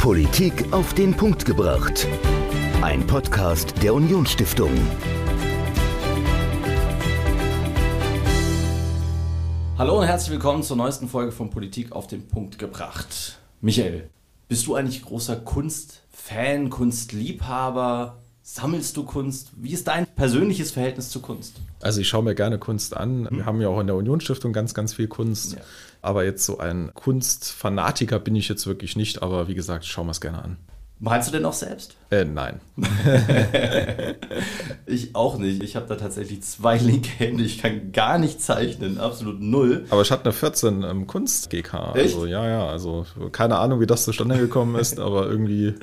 Politik auf den Punkt gebracht. Ein Podcast der Unionsstiftung. Hallo und herzlich willkommen zur neuesten Folge von Politik auf den Punkt gebracht. Michael, bist du eigentlich großer Kunstfan, Kunstliebhaber? Sammelst du Kunst? Wie ist dein persönliches Verhältnis zu Kunst? Also ich schaue mir gerne Kunst an. Wir haben ja auch in der Unionsstiftung ganz, ganz viel Kunst. Ja. Aber jetzt so ein Kunstfanatiker bin ich jetzt wirklich nicht. Aber wie gesagt, schauen wir es gerne an. Malst du denn auch selbst? Äh, nein. ich auch nicht. Ich habe da tatsächlich zwei linke Hände. Ich kann gar nicht zeichnen, absolut null. Aber ich hatte eine 14 im Kunst-GK. Echt? Also ja, ja. Also keine Ahnung, wie das zustande gekommen ist, aber irgendwie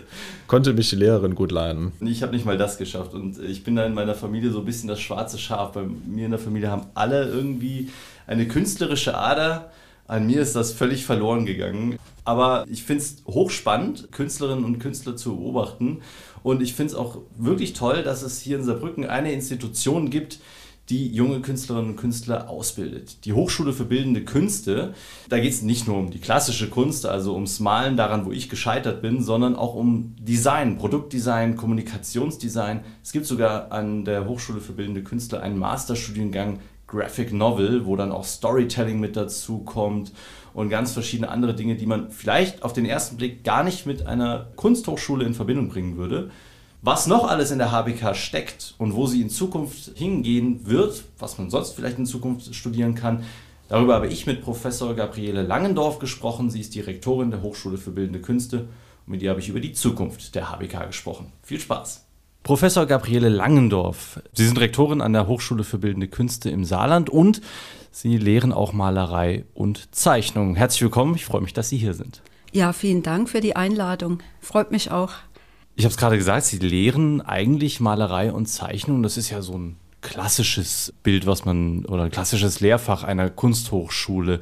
konnte mich die Lehrerin gut leiden. Ich habe nicht mal das geschafft und ich bin da in meiner Familie so ein bisschen das schwarze Schaf. Bei mir in der Familie haben alle irgendwie eine künstlerische Ader. An mir ist das völlig verloren gegangen. Aber ich finde es hochspannend, Künstlerinnen und Künstler zu beobachten. Und ich finde es auch wirklich toll, dass es hier in Saarbrücken eine Institution gibt, die junge Künstlerinnen und Künstler ausbildet. Die Hochschule für Bildende Künste, da geht es nicht nur um die klassische Kunst, also ums Malen, daran, wo ich gescheitert bin, sondern auch um Design, Produktdesign, Kommunikationsdesign. Es gibt sogar an der Hochschule für Bildende Künstler einen Masterstudiengang Graphic Novel, wo dann auch Storytelling mit dazu kommt und ganz verschiedene andere Dinge, die man vielleicht auf den ersten Blick gar nicht mit einer Kunsthochschule in Verbindung bringen würde. Was noch alles in der HBK steckt und wo sie in Zukunft hingehen wird, was man sonst vielleicht in Zukunft studieren kann, darüber habe ich mit Professor Gabriele Langendorf gesprochen. Sie ist die Rektorin der Hochschule für Bildende Künste und mit ihr habe ich über die Zukunft der HBK gesprochen. Viel Spaß! Professor Gabriele Langendorf, Sie sind Rektorin an der Hochschule für Bildende Künste im Saarland und Sie lehren auch Malerei und Zeichnung. Herzlich willkommen, ich freue mich, dass Sie hier sind. Ja, vielen Dank für die Einladung. Freut mich auch. Ich habe es gerade gesagt, Sie lehren eigentlich Malerei und Zeichnung. Das ist ja so ein klassisches Bild, was man oder ein klassisches Lehrfach einer Kunsthochschule.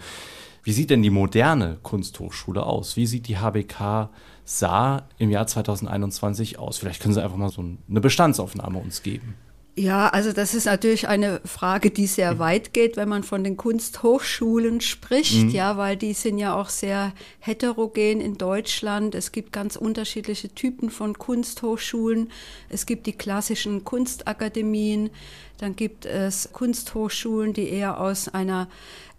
Wie sieht denn die moderne Kunsthochschule aus? Wie sieht die HBK Saar im Jahr 2021 aus? Vielleicht können Sie einfach mal so eine Bestandsaufnahme uns geben. Ja, also das ist natürlich eine Frage, die sehr weit geht, wenn man von den Kunsthochschulen spricht, mhm. ja, weil die sind ja auch sehr heterogen in Deutschland. Es gibt ganz unterschiedliche Typen von Kunsthochschulen. Es gibt die klassischen Kunstakademien, dann gibt es Kunsthochschulen, die eher aus einer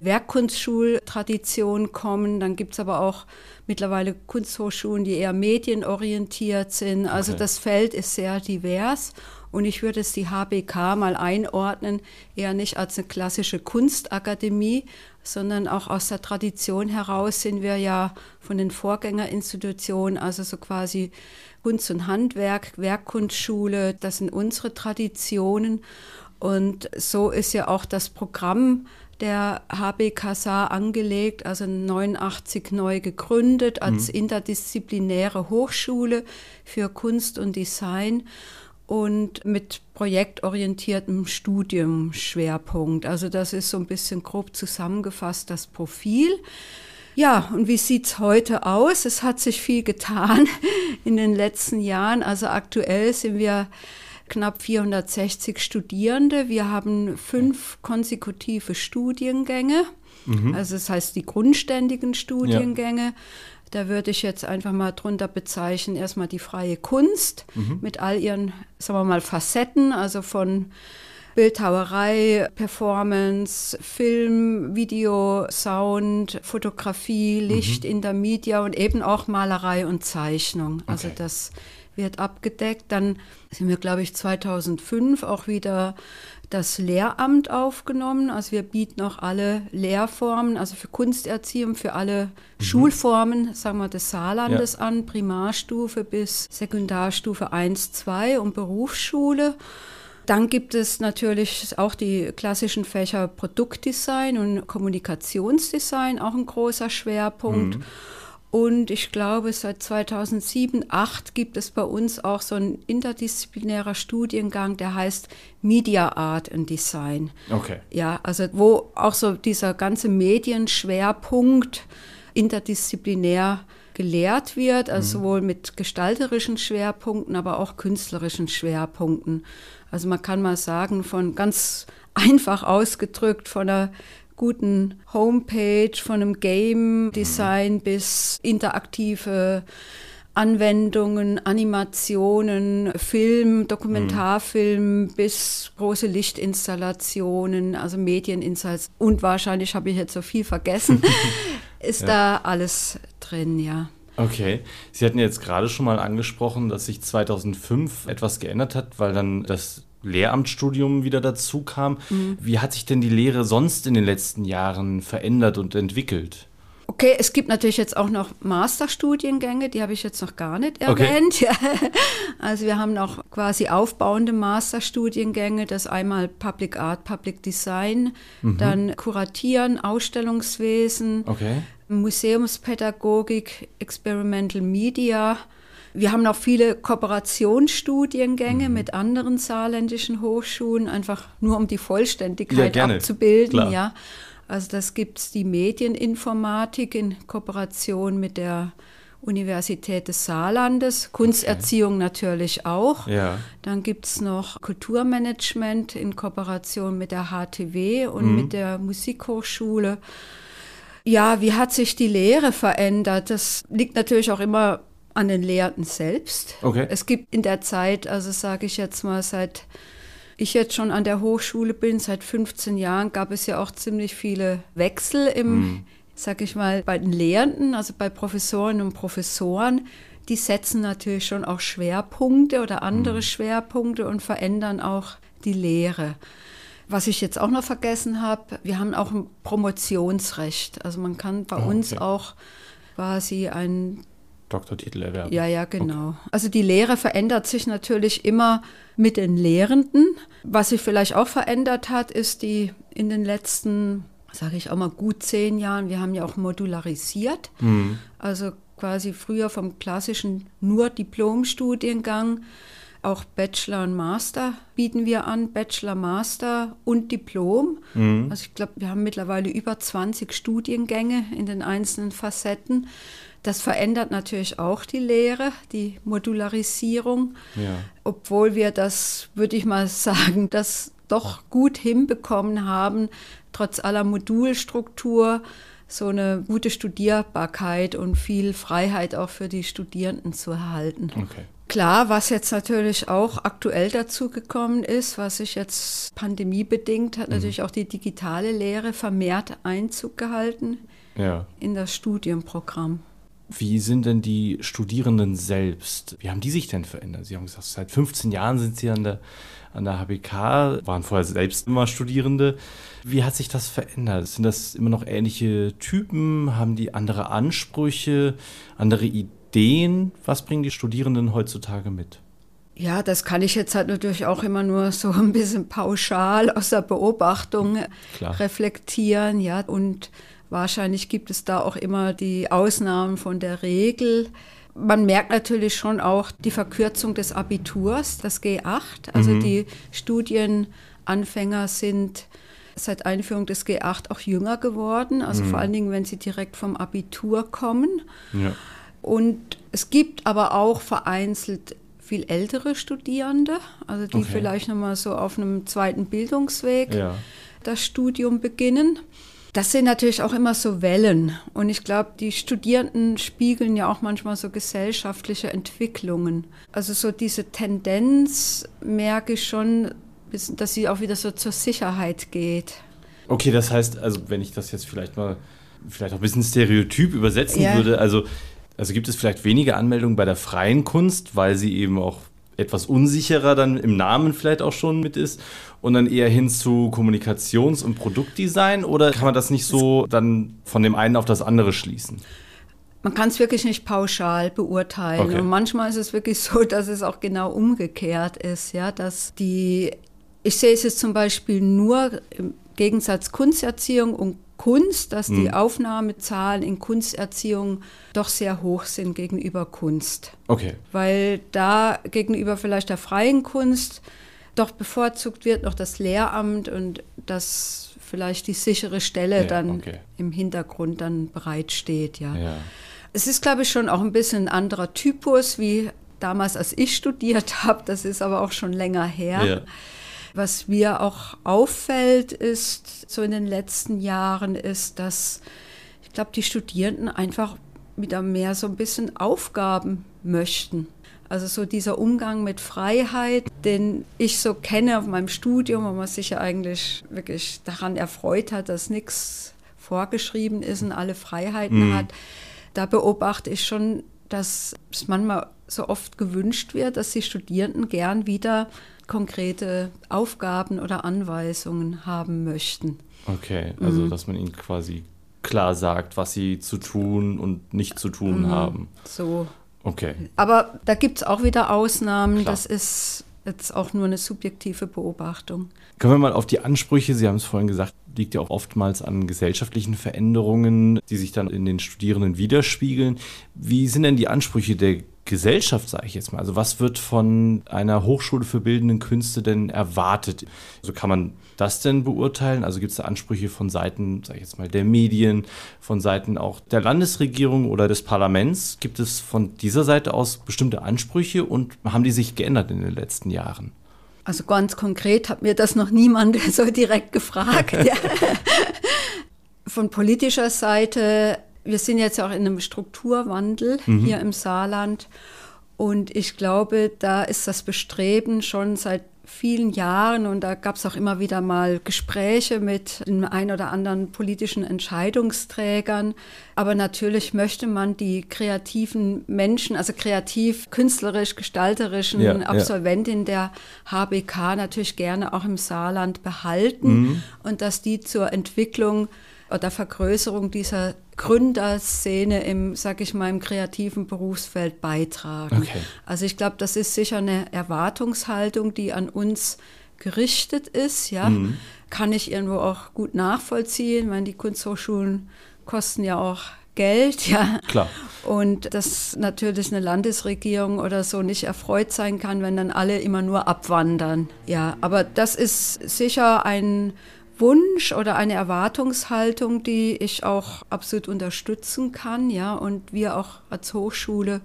Werkkunstschultradition kommen. Dann gibt es aber auch mittlerweile Kunsthochschulen, die eher medienorientiert sind. Also okay. das Feld ist sehr divers. Und ich würde es die HBK mal einordnen, eher nicht als eine klassische Kunstakademie, sondern auch aus der Tradition heraus sind wir ja von den Vorgängerinstitutionen, also so quasi Kunst und Handwerk, Werkkunstschule, das sind unsere Traditionen. Und so ist ja auch das Programm der HB Kassar angelegt, also 89 neu gegründet als mhm. interdisziplinäre Hochschule für Kunst und Design und mit projektorientiertem Studiumschwerpunkt. Also das ist so ein bisschen grob zusammengefasst das Profil. Ja, und wie sieht's heute aus? Es hat sich viel getan in den letzten Jahren. Also aktuell sind wir knapp 460 Studierende. Wir haben fünf konsekutive Studiengänge. Mhm. Also das heißt die grundständigen Studiengänge. Ja. Da würde ich jetzt einfach mal drunter bezeichnen, erstmal die freie Kunst mhm. mit all ihren, sagen wir mal, Facetten, also von Bildhauerei, Performance, Film, Video, Sound, Fotografie, Licht, mhm. Intermedia und eben auch Malerei und Zeichnung. Also okay. das wird abgedeckt. Dann sind wir, glaube ich, 2005 auch wieder das Lehramt aufgenommen. Also wir bieten auch alle Lehrformen, also für Kunsterziehung, für alle mhm. Schulformen, sagen wir, des Saarlandes ja. an, Primarstufe bis Sekundarstufe 1, 2 und Berufsschule. Dann gibt es natürlich auch die klassischen Fächer Produktdesign und Kommunikationsdesign, auch ein großer Schwerpunkt. Mhm. Und ich glaube, seit 2007, 2008 gibt es bei uns auch so ein interdisziplinärer Studiengang, der heißt Media Art and Design. Okay. Ja, also wo auch so dieser ganze Medienschwerpunkt interdisziplinär gelehrt wird, also mhm. sowohl mit gestalterischen Schwerpunkten, aber auch künstlerischen Schwerpunkten. Also man kann mal sagen, von ganz einfach ausgedrückt, von der guten Homepage, von einem Game Design bis interaktive Anwendungen, Animationen, Film, Dokumentarfilm mhm. bis große Lichtinstallationen, also Medieninsights und wahrscheinlich habe ich jetzt so viel vergessen, ist ja. da alles drin, ja. Okay. Sie hatten jetzt gerade schon mal angesprochen, dass sich 2005 etwas geändert hat, weil dann das Lehramtsstudium wieder dazu kam. Mhm. Wie hat sich denn die Lehre sonst in den letzten Jahren verändert und entwickelt? Okay, es gibt natürlich jetzt auch noch Masterstudiengänge, die habe ich jetzt noch gar nicht erwähnt. Okay. Also wir haben noch quasi aufbauende Masterstudiengänge, das einmal Public Art, Public Design, mhm. dann Kuratieren, Ausstellungswesen, okay. Museumspädagogik, Experimental Media. Wir haben noch viele Kooperationsstudiengänge mhm. mit anderen saarländischen Hochschulen, einfach nur um die Vollständigkeit ja, abzubilden. Klar. Ja. Also das gibt es die Medieninformatik in Kooperation mit der Universität des Saarlandes, Kunsterziehung okay. natürlich auch. Ja. Dann gibt es noch Kulturmanagement in Kooperation mit der HTW und mhm. mit der Musikhochschule. Ja, wie hat sich die Lehre verändert? Das liegt natürlich auch immer an den Lehrenden selbst. Okay. Es gibt in der Zeit, also sage ich jetzt mal seit ich jetzt schon an der Hochschule bin, seit 15 Jahren, gab es ja auch ziemlich viele Wechsel im, mhm. sag ich mal, bei den Lehrenden, also bei Professorinnen und Professoren. Die setzen natürlich schon auch Schwerpunkte oder andere mhm. Schwerpunkte und verändern auch die Lehre. Was ich jetzt auch noch vergessen habe, wir haben auch ein Promotionsrecht. Also man kann bei oh, uns auch quasi ein Doktortitel erwerben. Ja, ja, genau. Okay. Also die Lehre verändert sich natürlich immer mit den Lehrenden. Was sich vielleicht auch verändert hat, ist die in den letzten, sage ich auch mal, gut zehn Jahren, wir haben ja auch modularisiert. Mhm. Also quasi früher vom klassischen nur Diplomstudiengang auch Bachelor und Master bieten wir an, Bachelor, Master und Diplom. Mhm. Also ich glaube, wir haben mittlerweile über 20 Studiengänge in den einzelnen Facetten. Das verändert natürlich auch die Lehre, die Modularisierung, ja. obwohl wir das, würde ich mal sagen, das doch gut hinbekommen haben, trotz aller Modulstruktur so eine gute Studierbarkeit und viel Freiheit auch für die Studierenden zu erhalten. Okay. Klar, was jetzt natürlich auch aktuell dazu gekommen ist, was sich jetzt pandemiebedingt hat, mhm. natürlich auch die digitale Lehre vermehrt Einzug gehalten ja. in das Studienprogramm. Wie sind denn die Studierenden selbst? Wie haben die sich denn verändert? Sie haben gesagt, seit 15 Jahren sind Sie an der, an der HBK, waren vorher selbst immer Studierende. Wie hat sich das verändert? Sind das immer noch ähnliche Typen? Haben die andere Ansprüche, andere Ideen? Was bringen die Studierenden heutzutage mit? Ja, das kann ich jetzt halt natürlich auch immer nur so ein bisschen pauschal aus der Beobachtung Klar. reflektieren, ja, und Wahrscheinlich gibt es da auch immer die Ausnahmen von der Regel. Man merkt natürlich schon auch die Verkürzung des Abiturs, das G8. Also mhm. die Studienanfänger sind seit Einführung des G8 auch jünger geworden, also mhm. vor allen Dingen, wenn sie direkt vom Abitur kommen. Ja. Und es gibt aber auch vereinzelt viel ältere Studierende, also die okay. vielleicht nochmal so auf einem zweiten Bildungsweg ja. das Studium beginnen. Das sind natürlich auch immer so Wellen. Und ich glaube, die Studierenden spiegeln ja auch manchmal so gesellschaftliche Entwicklungen. Also so diese Tendenz merke ich schon, dass sie auch wieder so zur Sicherheit geht. Okay, das heißt, also wenn ich das jetzt vielleicht mal, vielleicht auch ein bisschen stereotyp übersetzen ja. würde, also, also gibt es vielleicht weniger Anmeldungen bei der freien Kunst, weil sie eben auch etwas unsicherer dann im Namen vielleicht auch schon mit ist und dann eher hin zu Kommunikations- und Produktdesign oder kann man das nicht so dann von dem einen auf das andere schließen? Man kann es wirklich nicht pauschal beurteilen. Okay. Und manchmal ist es wirklich so, dass es auch genau umgekehrt ist, ja, dass die, ich sehe es jetzt zum Beispiel nur im Gegensatz Kunsterziehung und Kunst, dass die hm. Aufnahmezahlen in Kunsterziehung doch sehr hoch sind gegenüber Kunst. Okay. Weil da gegenüber vielleicht der freien Kunst doch bevorzugt wird noch das Lehramt und dass vielleicht die sichere Stelle ja, dann okay. im Hintergrund dann bereitsteht, ja. ja. Es ist, glaube ich, schon auch ein bisschen ein anderer Typus, wie damals, als ich studiert habe. Das ist aber auch schon länger her. Ja. Was mir auch auffällt, ist so in den letzten Jahren, ist, dass ich glaube, die Studierenden einfach wieder mehr so ein bisschen Aufgaben möchten. Also so dieser Umgang mit Freiheit, den ich so kenne auf meinem Studium, wo man sich ja eigentlich wirklich daran erfreut hat, dass nichts vorgeschrieben ist und alle Freiheiten mhm. hat. Da beobachte ich schon, dass es manchmal so oft gewünscht wird, dass die Studierenden gern wieder konkrete Aufgaben oder Anweisungen haben möchten. Okay, also mhm. dass man ihnen quasi klar sagt, was sie zu tun und nicht zu tun mhm. haben. So. Okay. Aber da gibt es auch wieder Ausnahmen. Klar. Das ist jetzt auch nur eine subjektive Beobachtung. Kommen wir mal auf die Ansprüche. Sie haben es vorhin gesagt, liegt ja auch oftmals an gesellschaftlichen Veränderungen, die sich dann in den Studierenden widerspiegeln. Wie sind denn die Ansprüche der Gesellschaft, sage ich jetzt mal? Also was wird von einer Hochschule für bildende Künste denn erwartet? Also kann man das denn beurteilen? Also gibt es da Ansprüche von Seiten, sage ich jetzt mal, der Medien, von Seiten auch der Landesregierung oder des Parlaments? Gibt es von dieser Seite aus bestimmte Ansprüche und haben die sich geändert in den letzten Jahren? Also ganz konkret hat mir das noch niemand so direkt gefragt. ja. Von politischer Seite wir sind jetzt auch in einem Strukturwandel mhm. hier im Saarland. Und ich glaube, da ist das Bestreben schon seit vielen Jahren und da gab es auch immer wieder mal Gespräche mit dem ein oder anderen politischen Entscheidungsträgern. Aber natürlich möchte man die kreativen Menschen, also kreativ, künstlerisch, gestalterischen ja, Absolventinnen ja. der HBK natürlich gerne auch im Saarland behalten mhm. und dass die zur Entwicklung oder Vergrößerung dieser Gründerszene im, sag ich mal, im kreativen Berufsfeld beitragen. Okay. Also ich glaube, das ist sicher eine Erwartungshaltung, die an uns gerichtet ist, ja. Mhm. Kann ich irgendwo auch gut nachvollziehen. weil die Kunsthochschulen kosten ja auch Geld, ja. Klar. Und dass natürlich eine Landesregierung oder so nicht erfreut sein kann, wenn dann alle immer nur abwandern. Ja, aber das ist sicher ein Wunsch oder eine Erwartungshaltung, die ich auch absolut unterstützen kann, ja, und wir auch als Hochschule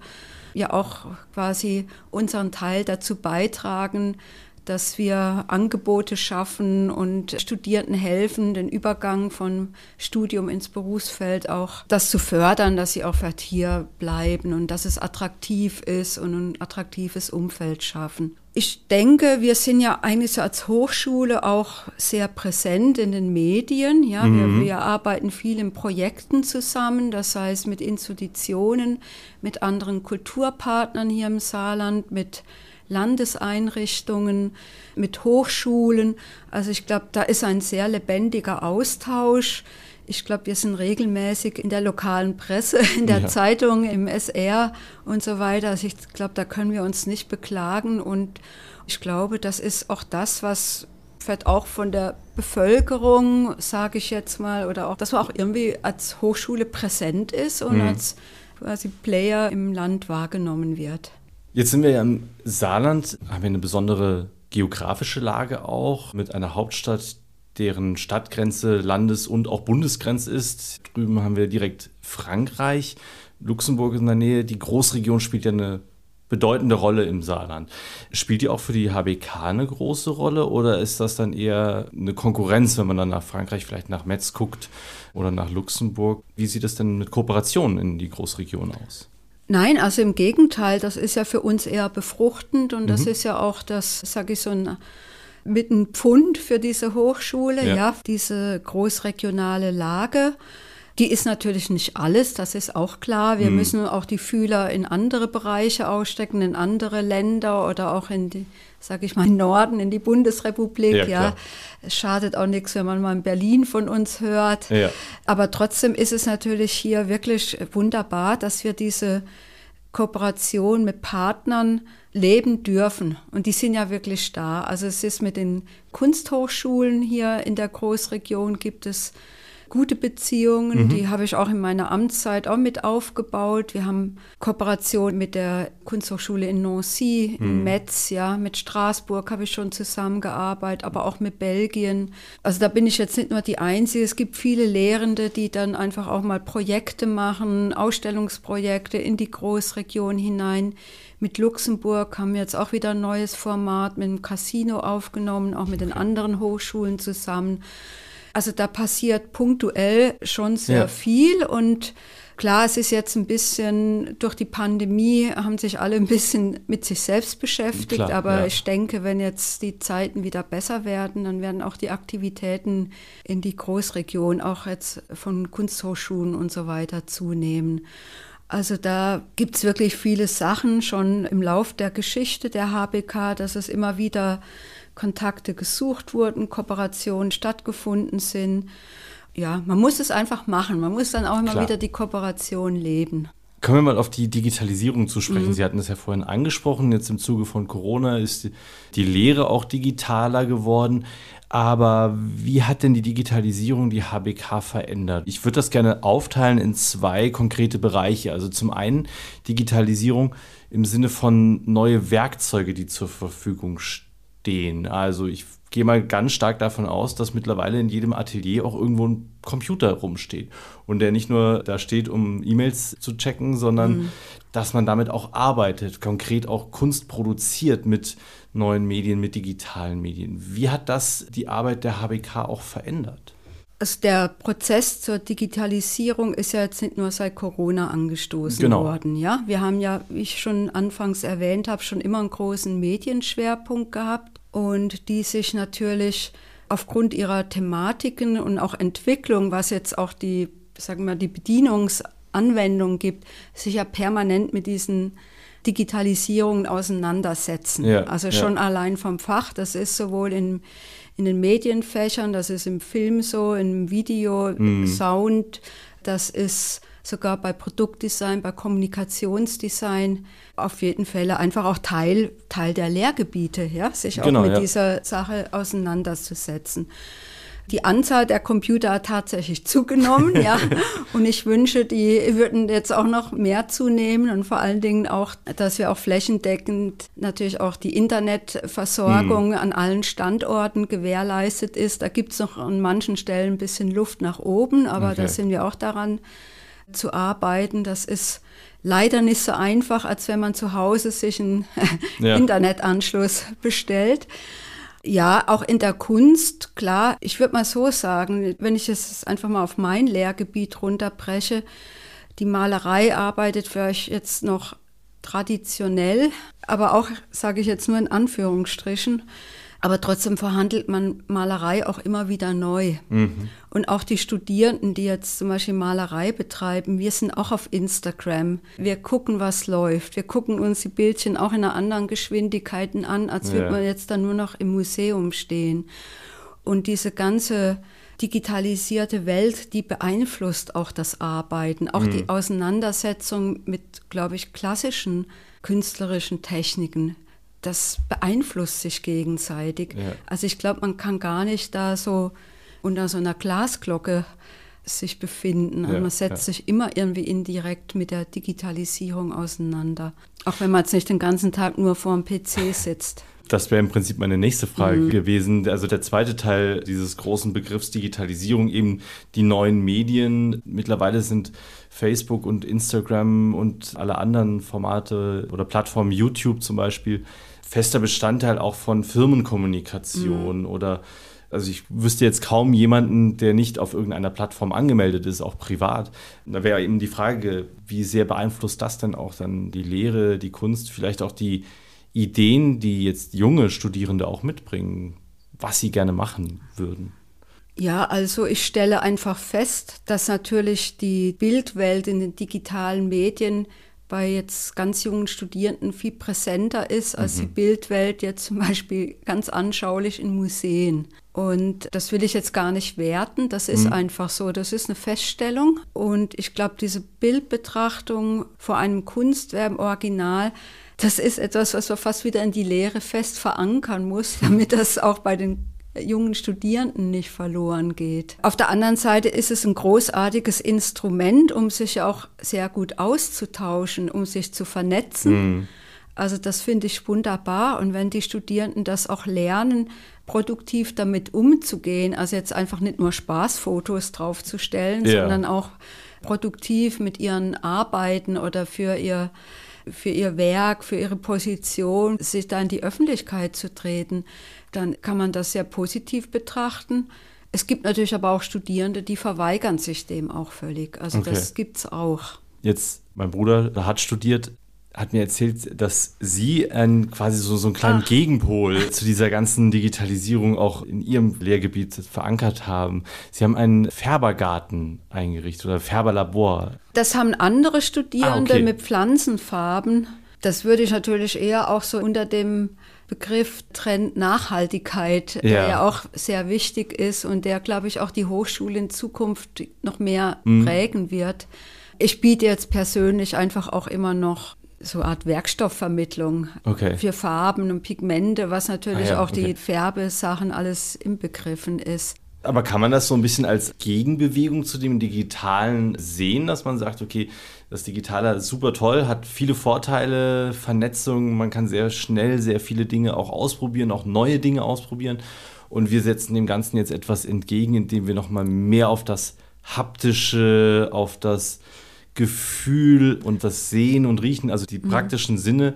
ja auch quasi unseren Teil dazu beitragen, dass wir Angebote schaffen und Studierenden helfen, den Übergang von Studium ins Berufsfeld auch das zu fördern, dass sie auch hier bleiben und dass es attraktiv ist und ein attraktives Umfeld schaffen. Ich denke, wir sind ja eigentlich so als Hochschule auch sehr präsent in den Medien. Ja, mhm. wir, wir, arbeiten viel in Projekten zusammen, das heißt mit Institutionen, mit anderen Kulturpartnern hier im Saarland, mit Landeseinrichtungen, mit Hochschulen. Also ich glaube, da ist ein sehr lebendiger Austausch. Ich glaube, wir sind regelmäßig in der lokalen Presse, in der ja. Zeitung, im SR und so weiter. Also ich glaube, da können wir uns nicht beklagen. Und ich glaube, das ist auch das, was vielleicht auch von der Bevölkerung, sage ich jetzt mal, oder auch, dass man auch irgendwie als Hochschule präsent ist und mhm. als quasi Player im Land wahrgenommen wird. Jetzt sind wir ja im Saarland, haben wir eine besondere geografische Lage auch mit einer Hauptstadt, deren Stadtgrenze, Landes- und auch Bundesgrenze ist. Drüben haben wir direkt Frankreich, Luxemburg in der Nähe. Die Großregion spielt ja eine bedeutende Rolle im Saarland. Spielt die auch für die HBK eine große Rolle oder ist das dann eher eine Konkurrenz, wenn man dann nach Frankreich, vielleicht nach Metz guckt oder nach Luxemburg? Wie sieht es denn mit Kooperationen in die Großregion aus? Nein, also im Gegenteil, das ist ja für uns eher befruchtend und das mhm. ist ja auch das, sage ich so ein mit einem Pfund für diese Hochschule, ja. ja, diese großregionale Lage. Die ist natürlich nicht alles, das ist auch klar. Wir mhm. müssen auch die Fühler in andere Bereiche ausstecken, in andere Länder oder auch in die, sag ich mal, Norden, in die Bundesrepublik. Ja, ja. Es schadet auch nichts, wenn man mal in Berlin von uns hört. Ja. Aber trotzdem ist es natürlich hier wirklich wunderbar, dass wir diese Kooperation mit Partnern leben dürfen. Und die sind ja wirklich da. Also es ist mit den Kunsthochschulen hier in der Großregion gibt es gute Beziehungen. Mhm. Die habe ich auch in meiner Amtszeit auch mit aufgebaut. Wir haben Kooperation mit der Kunsthochschule in Nancy, mhm. in Metz, ja, mit Straßburg habe ich schon zusammengearbeitet, aber auch mit Belgien. Also da bin ich jetzt nicht nur die Einzige. Es gibt viele Lehrende, die dann einfach auch mal Projekte machen, Ausstellungsprojekte in die Großregion hinein. Mit Luxemburg haben wir jetzt auch wieder ein neues Format mit dem Casino aufgenommen, auch mit den anderen Hochschulen zusammen. Also da passiert punktuell schon sehr ja. viel und Klar, es ist jetzt ein bisschen, durch die Pandemie haben sich alle ein bisschen mit sich selbst beschäftigt, Klar, aber ja. ich denke, wenn jetzt die Zeiten wieder besser werden, dann werden auch die Aktivitäten in die Großregion, auch jetzt von Kunsthochschulen und so weiter zunehmen. Also da gibt es wirklich viele Sachen schon im Lauf der Geschichte der HBK, dass es immer wieder Kontakte gesucht wurden, Kooperationen stattgefunden sind ja, man muss es einfach machen. Man muss dann auch immer Klar. wieder die Kooperation leben. Kommen wir mal auf die Digitalisierung zu sprechen. Sie hatten das ja vorhin angesprochen. Jetzt im Zuge von Corona ist die- die Lehre auch digitaler geworden. Aber wie hat denn die Digitalisierung die HBK verändert? Ich würde das gerne aufteilen in zwei konkrete Bereiche. Also zum einen Digitalisierung im Sinne von neue Werkzeuge, die zur Verfügung stehen. Also ich gehe mal ganz stark davon aus, dass mittlerweile in jedem Atelier auch irgendwo ein Computer rumsteht. Und der nicht nur da steht, um E-Mails zu checken, sondern dass man damit auch arbeitet, konkret auch Kunst produziert mit neuen Medien, mit digitalen Medien. Wie hat das die Arbeit der HBK auch verändert? Also der Prozess zur Digitalisierung ist ja jetzt nicht nur seit Corona angestoßen Genau. worden. Ja? Wir haben ja, wie ich schon anfangs erwähnt habe, schon immer einen großen Medienschwerpunkt gehabt und die sich natürlich aufgrund ihrer Thematiken und auch Entwicklung, was jetzt auch die, sagen wir, die Bedienungsanwendung gibt, sich ja permanent mit diesen Digitalisierungen auseinandersetzen. Ja, also ja. schon allein vom Fach, das ist sowohl in, in den Medienfächern, das ist im Film so, im Video, Sound, das ist sogar bei Produktdesign, bei Kommunikationsdesign auf jeden Fall einfach auch Teil, Teil der Lehrgebiete, ja, sich auch Genau, mit ja. dieser Sache auseinanderzusetzen. Die Anzahl der Computer hat tatsächlich zugenommen, ja. Und ich wünsche, die würden jetzt auch noch mehr zunehmen und vor allen Dingen auch, dass wir auch flächendeckend natürlich auch die Internetversorgung an allen Standorten gewährleistet ist. Da gibt es noch an manchen Stellen ein bisschen Luft nach oben, aber da Okay. sind wir auch daran zu arbeiten. Das ist leider nicht so einfach, als wenn man zu Hause sich einen Ja. Internetanschluss bestellt. Ja, auch in der Kunst, klar, ich würde mal so sagen, wenn ich es einfach mal auf mein Lehrgebiet runterbreche, die Malerei arbeitet für euch jetzt noch traditionell, aber auch, sage ich jetzt nur in Anführungsstrichen, aber trotzdem verhandelt man Malerei auch immer wieder neu. Und auch die Studierenden, die jetzt zum Beispiel Malerei betreiben, wir sind auch auf Instagram. Wir gucken, was läuft. Wir gucken uns die Bildchen auch in einer anderen Geschwindigkeiten an, als Ja. würde man jetzt dann nur noch im Museum stehen. Und diese ganze digitalisierte Welt, die beeinflusst auch das Arbeiten, auch die Auseinandersetzung mit, glaube ich, klassischen künstlerischen Techniken. Das beeinflusst sich gegenseitig. Ja. Also ich glaube, man kann gar nicht da so unter so einer Glasglocke sich befinden. Also Ja, man setzt ja. sich immer irgendwie indirekt mit der Digitalisierung auseinander. Auch wenn man jetzt nicht den ganzen Tag nur vor dem PC sitzt. Das wäre im Prinzip meine nächste Frage gewesen. Also der zweite Teil dieses großen Begriffs Digitalisierung, eben die neuen Medien. Mittlerweile sind Facebook und Instagram und alle anderen Formate oder Plattformen, YouTube zum Beispiel, fester Bestandteil auch von Firmenkommunikation oder also ich wüsste jetzt kaum jemanden, der nicht auf irgendeiner Plattform angemeldet ist, auch privat. Da wäre eben die Frage, wie sehr beeinflusst das denn auch dann die Lehre, die Kunst, vielleicht auch die Ideen, die jetzt junge Studierende auch mitbringen, was sie gerne machen würden. Ja, also ich stelle einfach fest, dass natürlich die Bildwelt in den digitalen Medien bei jetzt ganz jungen Studierenden viel präsenter ist als die Bildwelt jetzt zum Beispiel ganz anschaulich in Museen. Und das will ich jetzt gar nicht werten, das ist einfach so, das ist eine Feststellung. Und ich glaube, diese Bildbetrachtung vor einem Kunstwerk im Original, das ist etwas, was man fast wieder in die Lehre fest verankern muss, damit das auch bei den jungen Studierenden nicht verloren geht. Auf der anderen Seite ist es ein großartiges Instrument, um sich auch sehr gut auszutauschen, um sich zu vernetzen. Also das finde ich wunderbar. Und wenn die Studierenden das auch lernen, produktiv damit umzugehen, also jetzt einfach nicht nur Spaßfotos draufzustellen, Ja. sondern auch produktiv mit ihren Arbeiten oder für ihr für ihr Werk, für ihre Position, sich da in die Öffentlichkeit zu treten, dann kann man das sehr positiv betrachten. Es gibt natürlich aber auch Studierende, die verweigern sich dem auch völlig. Also Okay. das gibt's auch. jetzt, mein Bruder hat studiert, hat mir erzählt, dass Sie einen, quasi so, so einen kleinen Ach. Gegenpol zu dieser ganzen Digitalisierung auch in Ihrem Lehrgebiet verankert haben. Sie haben einen Färbergarten eingerichtet oder Färberlabor. Das haben andere Studierende ah, okay. mit Pflanzenfarben. Das würde ich natürlich eher auch so unter dem Begriff Trend Nachhaltigkeit, ja. der ja auch sehr wichtig ist und der, glaube ich, auch die Hochschule in Zukunft noch mehr mhm. prägen wird. Ich biete jetzt persönlich einfach auch immer noch so eine Art Werkstoffvermittlung okay. für Farben und Pigmente, was natürlich ah ja, auch okay. die Färbesachen alles inbegriffen ist. Aber kann man das so ein bisschen als Gegenbewegung zu dem Digitalen sehen, dass man sagt, okay, das Digitale ist super toll, hat viele Vorteile, Vernetzung, man kann sehr schnell sehr viele Dinge auch ausprobieren, auch neue Dinge ausprobieren. Und wir setzen dem Ganzen jetzt etwas entgegen, indem wir nochmal mehr auf das Haptische, auf das Gefühl und das Sehen und Riechen, also die mhm. praktischen Sinne,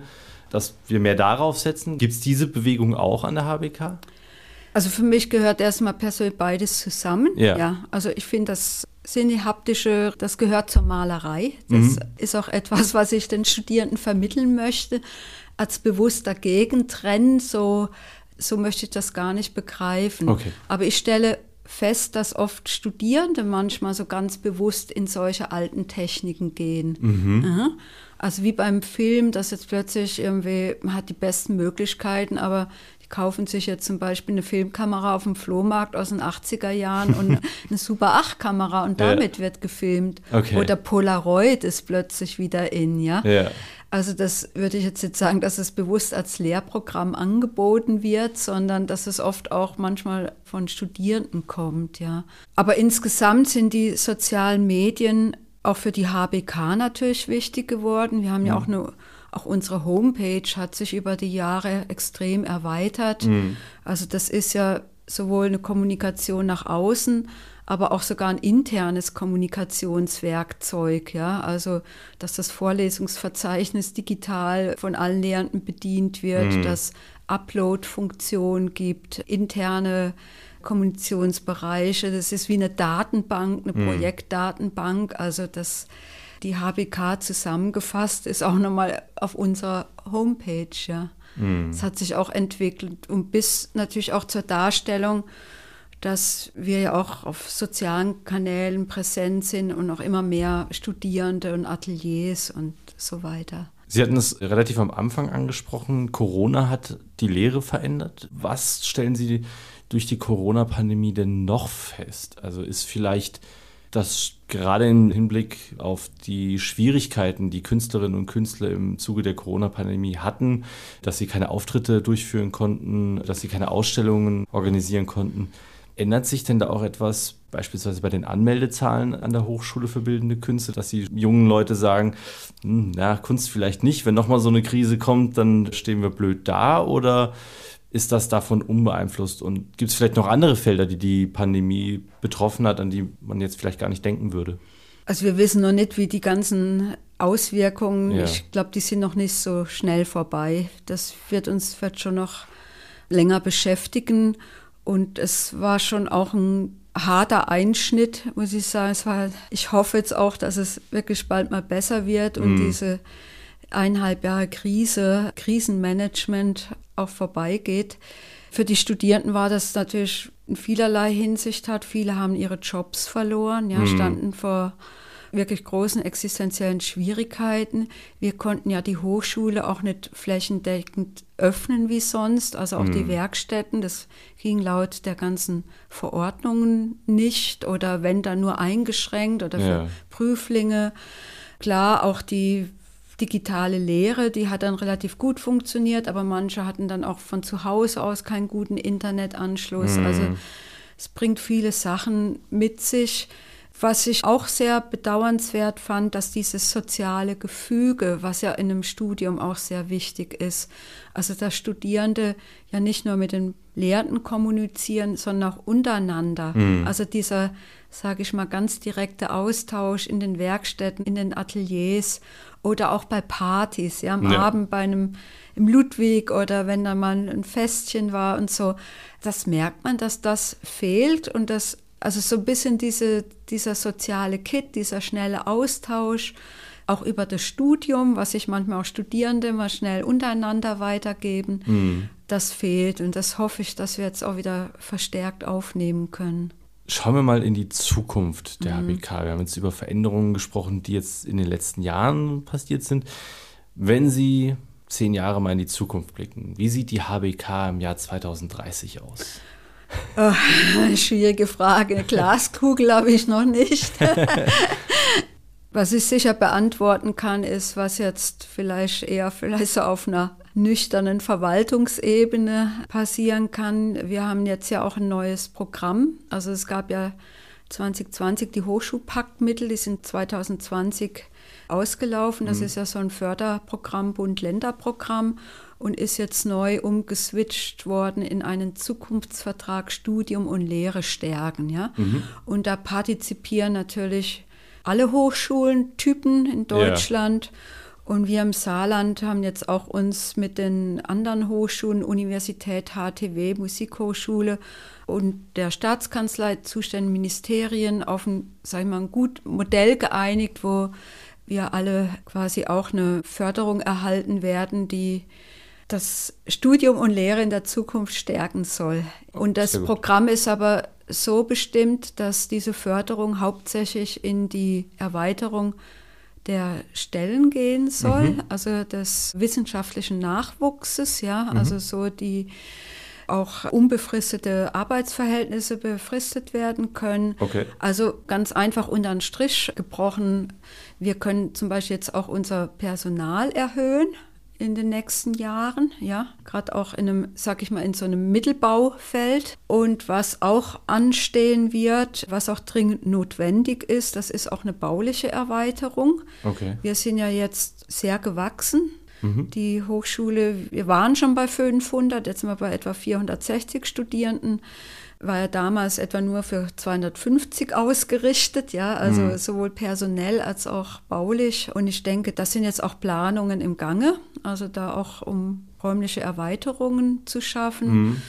dass wir mehr darauf setzen. Gibt es diese Bewegung auch an der HBK? Also für mich gehört erstmal persönlich beides zusammen. Ja. ja also ich finde das Sinne-Haptische, das gehört zur Malerei. Das mhm. ist auch etwas, was ich den Studierenden vermitteln möchte. Als bewusster Gegentrend, so, so möchte ich das gar nicht begreifen. Okay. Aber ich stelle fest, dass oft Studierende manchmal so ganz bewusst in solche alten Techniken gehen. Mhm. Also wie beim Film, dass jetzt plötzlich irgendwie, man hat die besten Möglichkeiten, aber die kaufen sich jetzt zum Beispiel eine Filmkamera auf dem Flohmarkt aus den 80er Jahren und eine Super 8-Kamera und damit ja. wird gefilmt. Okay. Oder Polaroid ist plötzlich wieder in, ja. ja. Also das würde ich jetzt nicht sagen, dass es bewusst als Lehrprogramm angeboten wird, sondern dass es oft auch manchmal von Studierenden kommt, ja. Aber insgesamt sind die sozialen Medien auch für die HBK natürlich wichtig geworden. Wir haben ja, ja auch eine auch unsere Homepage hat sich über die Jahre extrem erweitert. Mhm. Also das ist ja sowohl eine Kommunikation nach außen, aber auch sogar ein internes Kommunikationswerkzeug, ja, also dass das Vorlesungsverzeichnis digital von allen Lehrenden bedient wird, mhm. dass Upload-Funktion gibt, interne Kommunikationsbereiche, das ist wie eine Datenbank, eine mhm. Projektdatenbank, also das die HBK zusammengefasst ist auch nochmal auf unserer Homepage, ja. Mhm. Es hat sich auch entwickelt und bis natürlich auch zur Darstellung dass wir ja auch auf sozialen Kanälen präsent sind und auch immer mehr Studierende und Ateliers und so weiter. Sie hatten es relativ am Anfang angesprochen, Corona hat die Lehre verändert. Was stellen Sie durch die Corona-Pandemie denn noch fest? Also ist vielleicht das gerade im Hinblick auf die Schwierigkeiten, die Künstlerinnen und Künstler im Zuge der Corona-Pandemie hatten, dass sie keine Auftritte durchführen konnten, dass sie keine Ausstellungen organisieren konnten, Ändert sich denn da auch etwas, beispielsweise bei den Anmeldezahlen an der Hochschule für Bildende Künste, dass die jungen Leute sagen, hm, na, Kunst vielleicht nicht, wenn nochmal so eine Krise kommt, dann stehen wir blöd da oder ist das davon unbeeinflusst? Und gibt es vielleicht noch andere Felder, die die Pandemie betroffen hat, an die man jetzt vielleicht gar nicht denken würde? Also wir wissen noch nicht, wie die ganzen Auswirkungen, ja. ich glaube, die sind noch nicht so schnell vorbei. Das wird uns wird schon noch länger beschäftigen. Und es war schon auch ein harter Einschnitt, muss ich sagen. Es war, ich hoffe jetzt auch, dass es wirklich bald mal besser wird und mm. diese eineinhalb Jahre Krise, Krisenmanagement auch vorbeigeht. Für die Studierenden war das natürlich in vielerlei Hinsicht hat. Viele haben ihre Jobs verloren, ja, mm. standen vor wirklich großen existenziellen Schwierigkeiten. Wir konnten ja die Hochschule auch nicht flächendeckend öffnen wie sonst, also auch mhm. die Werkstätten. Das ging laut der ganzen Verordnungen nicht oder wenn dann nur eingeschränkt oder für ja. Prüflinge. Klar, auch die digitale Lehre, die hat dann relativ gut funktioniert, aber manche hatten dann auch von zu Hause aus keinen guten Internetanschluss. Mhm. Also es bringt viele Sachen mit sich. Was ich auch sehr bedauernswert fand, dass dieses soziale Gefüge, was ja in einem Studium auch sehr wichtig ist, also dass Studierende ja nicht nur mit den Lehrenden kommunizieren, sondern auch untereinander. Mhm. Also dieser, sage ich mal, ganz direkte Austausch in den Werkstätten, in den Ateliers oder auch bei Partys, ja, am ja. Abend bei einem im Ludwig oder wenn da mal ein Festchen war und so. Das merkt man, dass das fehlt und das also so ein bisschen diese, dieser soziale Kit, dieser schnelle Austausch, auch über das Studium, was sich manchmal auch Studierende mal schnell untereinander weitergeben. Mhm. Das fehlt und das hoffe ich, dass wir jetzt auch wieder verstärkt aufnehmen können. Schauen wir mal in die Zukunft der mhm. HBK. Wir haben jetzt über Veränderungen gesprochen, die jetzt in den letzten Jahren passiert sind. Wenn Sie zehn Jahre mal in die Zukunft blicken, wie sieht die HBK im Jahr 2030 aus? Oh, schwierige Frage. Eine Glaskugel habe ich noch nicht. was ich sicher beantworten kann, ist, was jetzt vielleicht eher vielleicht so auf einer nüchternen Verwaltungsebene passieren kann. Wir haben jetzt ja auch ein neues Programm. Also es gab ja 2020 die Hochschulpaktmittel, die sind 2020 ausgelaufen. Das mhm. ist ja so ein Förderprogramm, Bund-Länder-Programm und ist jetzt neu umgeswitcht worden in einen Zukunftsvertrag Studium und Lehre stärken. Ja? Mhm. Und da partizipieren natürlich alle Hochschulentypen in Deutschland. Ja. Und wir im Saarland haben jetzt auch uns mit den anderen Hochschulen, Universität, HTW, Musikhochschule und der Staatskanzlei, zuständigen Ministerien auf ein, sag ich mal, ein gut Modell geeinigt, wo wir alle quasi auch eine Förderung erhalten werden, die das Studium und Lehre in der Zukunft stärken soll. Und das Programm ist aber so bestimmt, dass diese Förderung hauptsächlich in die Erweiterung der Stellen gehen soll, mhm. also des wissenschaftlichen Nachwuchses, ja, mhm. also so die auch unbefristete Arbeitsverhältnisse befristet werden können. Okay. Also ganz einfach unter den Strich gebrochen, wir können zum Beispiel jetzt auch unser Personal erhöhen in den nächsten Jahren, ja, gerade auch in einem, sag ich mal, in so einem Mittelbaufeld. Und was auch anstehen wird, was auch dringend notwendig ist, das ist auch eine bauliche Erweiterung. Okay. Wir sind ja jetzt sehr gewachsen. Mhm. Die Hochschule, wir waren schon bei 500, jetzt sind wir bei etwa 460 Studierenden war ja damals etwa nur für 250 ausgerichtet, ja, also mhm. sowohl personell als auch baulich. Und ich denke, das sind jetzt auch Planungen im Gange, also da auch um räumliche Erweiterungen zu schaffen. Mhm.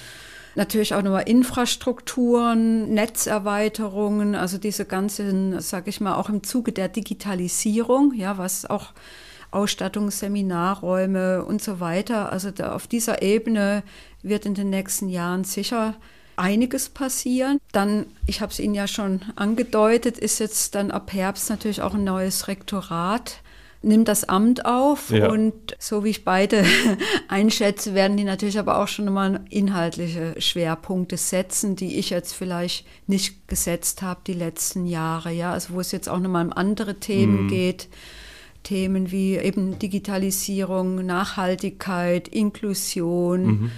Natürlich auch nochmal Infrastrukturen, Netzerweiterungen, also diese ganzen, sag ich mal, auch im Zuge der Digitalisierung, ja, was auch Ausstattung, Seminarräume und so weiter. Also da, auf dieser Ebene wird in den nächsten Jahren sicher einiges passieren. Dann, ich habe es Ihnen ja schon angedeutet, ist jetzt dann ab Herbst natürlich auch ein neues Rektorat nimmt das Amt auf ja. und so wie ich beide einschätze, werden die natürlich aber auch schon nochmal inhaltliche Schwerpunkte setzen, die ich jetzt vielleicht nicht gesetzt habe die letzten Jahre, ja, also wo es jetzt auch nochmal um andere Themen mhm. geht. Themen wie eben Digitalisierung, Nachhaltigkeit, Inklusion. Mhm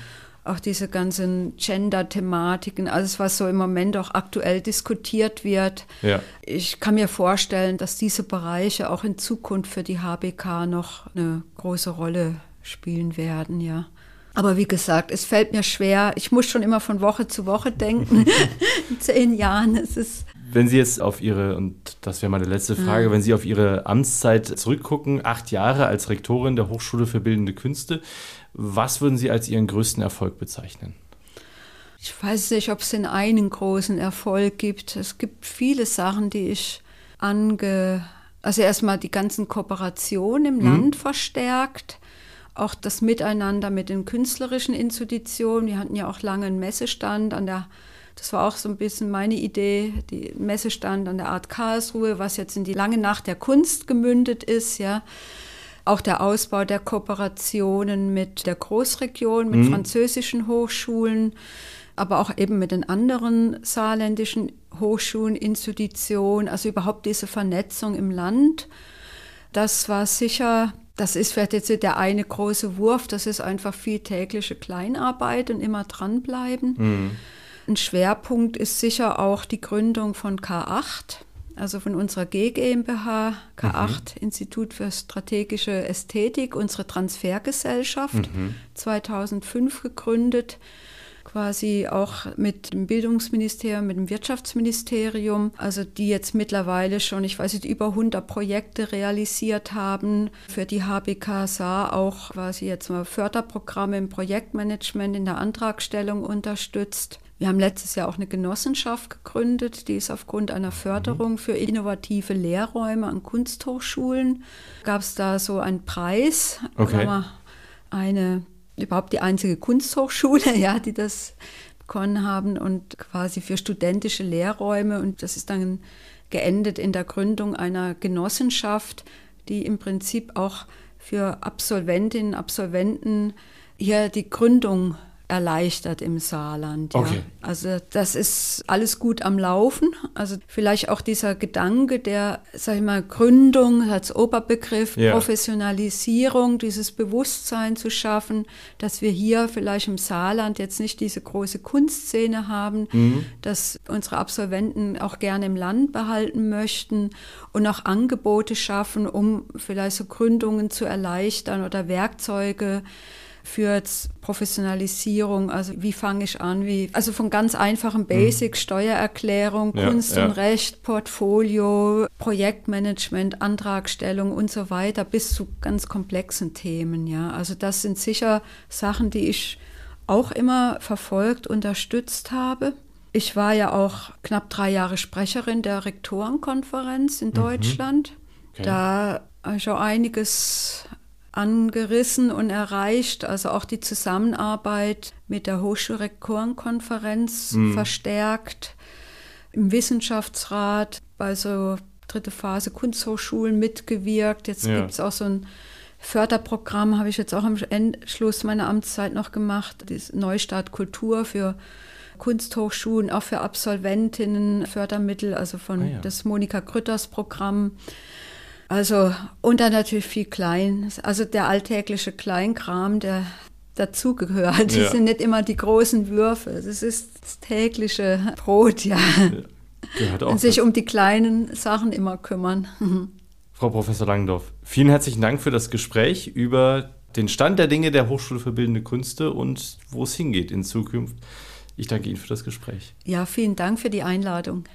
auch diese ganzen Gender-Thematiken, alles, was so im Moment auch aktuell diskutiert wird. Ja. Ich kann mir vorstellen, dass diese Bereiche auch in Zukunft für die HBK noch eine große Rolle spielen werden, ja. Aber wie gesagt, es fällt mir schwer. Ich muss schon immer von Woche zu Woche denken. in zehn Jahren ist es. Wenn Sie jetzt auf Ihre, und das wäre meine letzte Frage, ja. wenn Sie auf Ihre Amtszeit zurückgucken, acht Jahre als Rektorin der Hochschule für Bildende Künste, was würden Sie als Ihren größten Erfolg bezeichnen? Ich weiß nicht, ob es den einen großen Erfolg gibt. Es gibt viele Sachen, die ich ange... Also erstmal die ganzen Kooperationen im mhm. Land verstärkt, auch das Miteinander mit den künstlerischen Institutionen. Wir hatten ja auch lange einen Messestand an der das war auch so ein bisschen meine Idee, die Messestand an der Art Karlsruhe, was jetzt in die lange Nacht der Kunst gemündet ist, ja. Auch der Ausbau der Kooperationen mit der Großregion, mit mhm. französischen Hochschulen, aber auch eben mit den anderen saarländischen Hochschulen, Institutionen, also überhaupt diese Vernetzung im Land. Das war sicher, das ist vielleicht jetzt der eine große Wurf, das ist einfach viel tägliche Kleinarbeit und immer dranbleiben. Mhm. Ein Schwerpunkt ist sicher auch die Gründung von K8 also von unserer G GmbH, K8, mhm. Institut für strategische Ästhetik, unsere Transfergesellschaft, mhm. 2005 gegründet, quasi auch mit dem Bildungsministerium, mit dem Wirtschaftsministerium, also die jetzt mittlerweile schon, ich weiß nicht, über 100 Projekte realisiert haben, für die HBK Saar auch quasi jetzt mal Förderprogramme im Projektmanagement in der Antragstellung unterstützt. Wir haben letztes Jahr auch eine Genossenschaft gegründet, die ist aufgrund einer Förderung für innovative Lehrräume an Kunsthochschulen. Gab es da so einen Preis. Okay. Eine, überhaupt die einzige Kunsthochschule, ja, die das bekommen haben und quasi für studentische Lehrräume. Und das ist dann geendet in der Gründung einer Genossenschaft, die im Prinzip auch für Absolventinnen, Absolventen hier die Gründung erleichtert im Saarland. Ja. Okay. Also das ist alles gut am Laufen. Also vielleicht auch dieser Gedanke der, sag ich mal, Gründung als Oberbegriff, Ja. Professionalisierung, dieses Bewusstsein zu schaffen, dass wir hier vielleicht im Saarland jetzt nicht diese große Kunstszene haben, dass unsere Absolventen auch gerne im Land behalten möchten und auch Angebote schaffen, um vielleicht so Gründungen zu erleichtern oder Werkzeuge für Professionalisierung, also wie fange ich an, wie, also von ganz einfachen Basics, Steuererklärung, Ja, Kunst ja. und Recht, Portfolio, Projektmanagement, Antragstellung und so weiter, bis zu ganz komplexen Themen, ja. Also das sind sicher Sachen, die ich auch immer verfolgt, unterstützt habe. Ich war ja auch knapp drei Jahre Sprecherin der Rektorenkonferenz in Deutschland. Okay. Da habe ich auch einiges angerissen und erreicht, also auch die Zusammenarbeit mit der Hochschulrektorenkonferenz verstärkt, im Wissenschaftsrat bei so dritte Phase Kunsthochschulen mitgewirkt. Jetzt Ja. gibt es auch so ein Förderprogramm, habe ich jetzt auch am Endschluss meiner Amtszeit noch gemacht, das Neustart Kultur für Kunsthochschulen, auch für Absolventinnen, Fördermittel, also von Ah ja. das Monika Grütters Programm. Also, und dann natürlich viel Klein, also der alltägliche Kleinkram, der dazugehört. Das Ja. sind nicht immer die großen Würfe, das ist das tägliche Brot, ja. Gehört auch Und sich dazu. um die kleinen Sachen immer kümmern. Frau Professor Langendorf, vielen herzlichen Dank für das Gespräch über den Stand der Dinge der Hochschule für Bildende Künste und wo es hingeht in Zukunft. Ich danke Ihnen für das Gespräch. Ja, vielen Dank für die Einladung.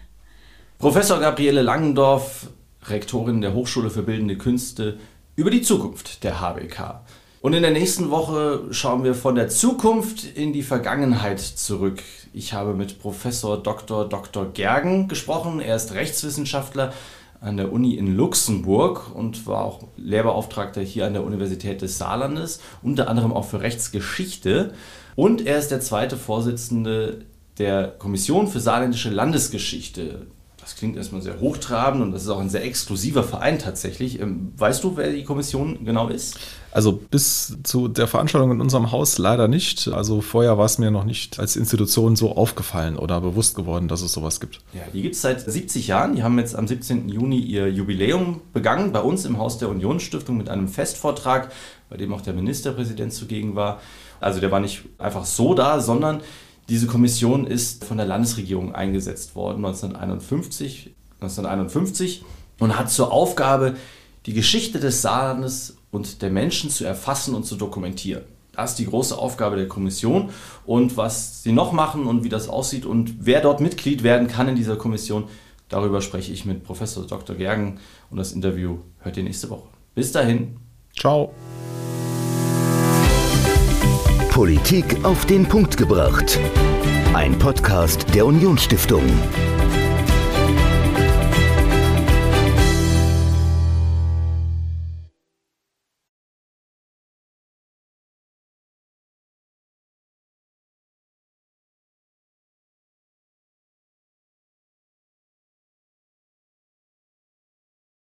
Professor Gabriele Langendorf, Rektorin der Hochschule für Bildende Künste, über die Zukunft der HBK. Und in der nächsten Woche schauen wir von der Zukunft in die Vergangenheit zurück. Ich habe mit Professor Dr. Dr. Gergen gesprochen. Er ist Rechtswissenschaftler an der Uni in Luxemburg und war auch Lehrbeauftragter hier an der Universität des Saarlandes, unter anderem auch für Rechtsgeschichte. Und er ist der zweite Vorsitzende der Kommission für saarländische Landesgeschichte. Das klingt erstmal sehr hochtrabend und das ist auch ein sehr exklusiver Verein tatsächlich. Ähm, Weißt du, wer die Kommission genau ist? Also bis zu der Veranstaltung in unserem Haus leider nicht. Also vorher war es mir noch nicht als Institution so aufgefallen oder bewusst geworden, dass es sowas gibt. Ja, die gibt es seit 70 Jahren. Die haben jetzt am 17. Juni ihr Jubiläum begangen bei uns im Haus der Unionsstiftung mit einem Festvortrag, bei dem auch der Ministerpräsident zugegen war. Also der war nicht einfach so da, sondern diese Kommission ist von der Landesregierung eingesetzt worden 1951, 1951 und hat zur Aufgabe, die Geschichte des Saarlandes und der Menschen zu erfassen und zu dokumentieren. Das ist die große Aufgabe der Kommission. Und was sie noch machen und wie das aussieht und wer dort Mitglied werden kann in dieser Kommission, darüber spreche ich mit Professor Dr. Gergen und das Interview hört ihr nächste Woche. Bis dahin. Ciao. Politik auf den Punkt gebracht. Ein Podcast der Unionsstiftung.